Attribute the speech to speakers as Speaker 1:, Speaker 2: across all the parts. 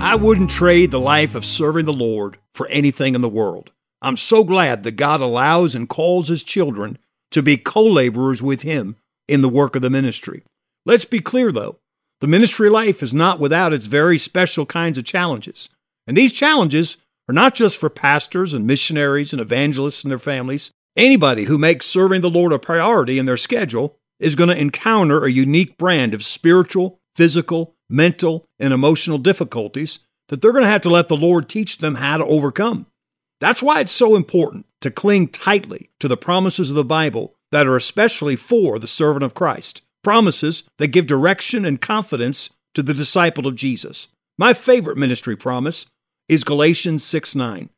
Speaker 1: I wouldn't trade the life of serving the Lord for anything in the world. I'm so glad that God allows and calls His children to be co laborers with Him in the work of the ministry. Let's be clear, though the ministry life is not without its very special kinds of challenges. And these challenges are not just for pastors and missionaries and evangelists and their families. Anybody who makes serving the Lord a priority in their schedule is going to encounter a unique brand of spiritual, physical, mental, and emotional difficulties that they're going to have to let the Lord teach them how to overcome. That's why it's so important to cling tightly to the promises of the Bible that are especially for the servant of Christ. Promises that give direction and confidence to the disciple of Jesus. My favorite ministry promise is Galatians 6 9.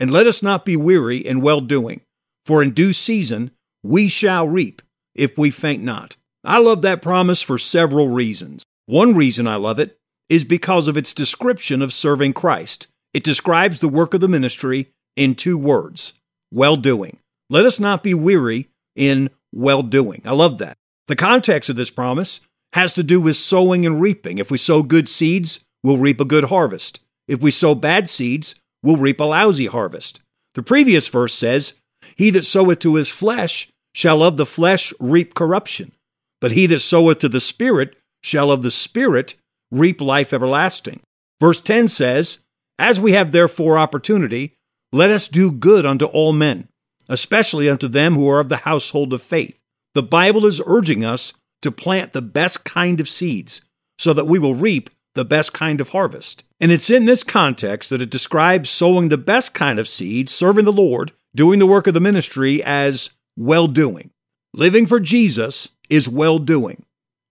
Speaker 1: And let us not be weary in well doing, for in due season we shall reap if we faint not. I love that promise for several reasons. One reason I love it is because of its description of serving Christ. It describes the work of the ministry in two words well doing. Let us not be weary in well doing. I love that. The context of this promise has to do with sowing and reaping. If we sow good seeds, we'll reap a good harvest. If we sow bad seeds, we'll reap a lousy harvest. The previous verse says, He that soweth to his flesh shall of the flesh reap corruption, but he that soweth to the Spirit shall of the Spirit reap life everlasting. Verse 10 says, As we have therefore opportunity, let us do good unto all men, especially unto them who are of the household of faith. The Bible is urging us to plant the best kind of seeds so that we will reap the best kind of harvest. And it's in this context that it describes sowing the best kind of seed, serving the Lord, doing the work of the ministry as well doing. Living for Jesus is well doing.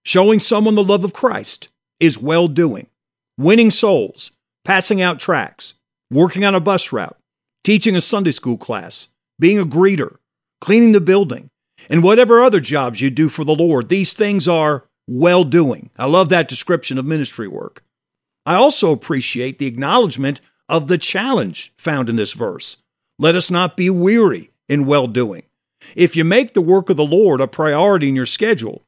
Speaker 1: Showing someone the love of Christ is well doing. Winning souls, passing out tracts, working on a bus route, teaching a Sunday school class, being a greeter, cleaning the building, and whatever other jobs you do for the Lord. These things are well doing. I love that description of ministry work. I also appreciate the acknowledgement of the challenge found in this verse. Let us not be weary in well doing. If you make the work of the Lord a priority in your schedule,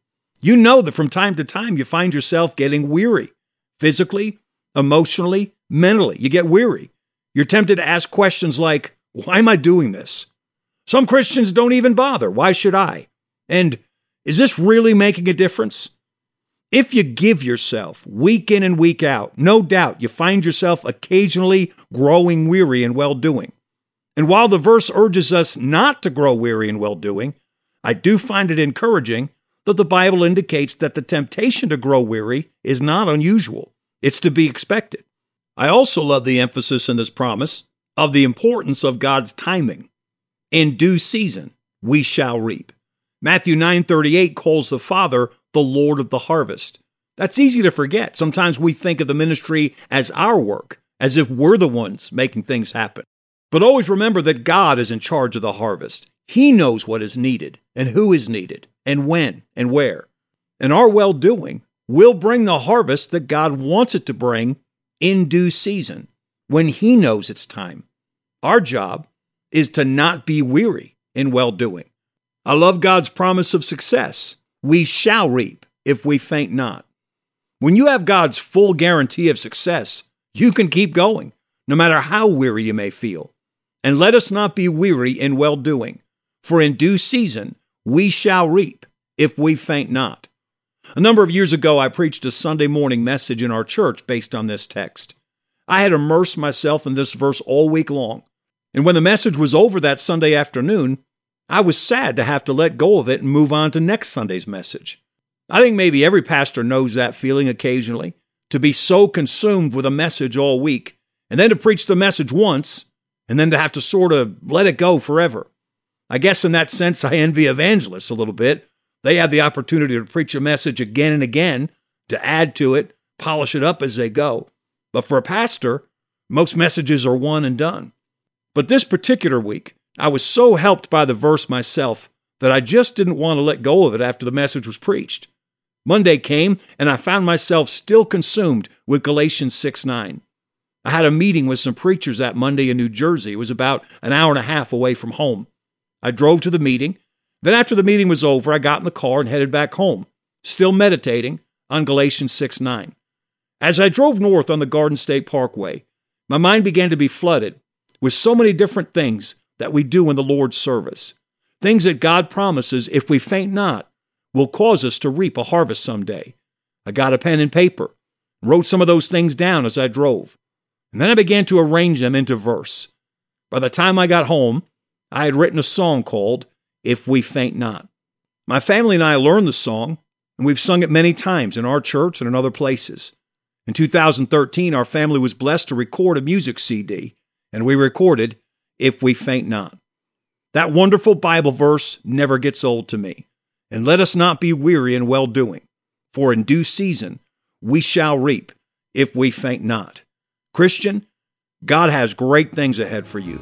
Speaker 1: you know that from time to time you find yourself getting weary physically, emotionally, mentally. You get weary. You're tempted to ask questions like, Why am I doing this? Some Christians don't even bother. Why should I? And is this really making a difference? If you give yourself week in and week out, no doubt you find yourself occasionally growing weary in well doing. And while the verse urges us not to grow weary in well doing, I do find it encouraging that the Bible indicates that the temptation to grow weary is not unusual. It's to be expected. I also love the emphasis in this promise of the importance of God's timing. In due season we shall reap. Matthew 9:38 calls the Father the Lord of the harvest. That's easy to forget. Sometimes we think of the ministry as our work, as if we're the ones making things happen. But always remember that God is in charge of the harvest. He knows what is needed and who is needed and when and where. And our well doing will bring the harvest that God wants it to bring in due season when He knows it's time. Our job is to not be weary in well doing. I love God's promise of success. We shall reap if we faint not. When you have God's full guarantee of success, you can keep going, no matter how weary you may feel. And let us not be weary in well doing, for in due season we shall reap if we faint not. A number of years ago, I preached a Sunday morning message in our church based on this text. I had immersed myself in this verse all week long. And when the message was over that Sunday afternoon, I was sad to have to let go of it and move on to next Sunday's message. I think maybe every pastor knows that feeling occasionally to be so consumed with a message all week, and then to preach the message once, and then to have to sort of let it go forever. I guess in that sense, I envy evangelists a little bit they have the opportunity to preach a message again and again, to add to it, polish it up as they go. But for a pastor, most messages are one and done. But this particular week, I was so helped by the verse myself that I just didn't want to let go of it after the message was preached. Monday came, and I found myself still consumed with Galatians 6 9. I had a meeting with some preachers that Monday in New Jersey. It was about an hour and a half away from home. I drove to the meeting. Then, after the meeting was over, I got in the car and headed back home, still meditating on Galatians 6 9. As I drove north on the Garden State Parkway, my mind began to be flooded with so many different things that we do in the Lord's service. Things that God promises, if we faint not, will cause us to reap a harvest someday. I got a pen and paper, wrote some of those things down as I drove, and then I began to arrange them into verse. By the time I got home, I had written a song called If We Faint Not. My family and I learned the song, and we've sung it many times in our church and in other places. In 2013, our family was blessed to record a music CD, and we recorded If We Faint Not. That wonderful Bible verse never gets old to me. And let us not be weary in well doing, for in due season we shall reap if we faint not. Christian, God has great things ahead for you.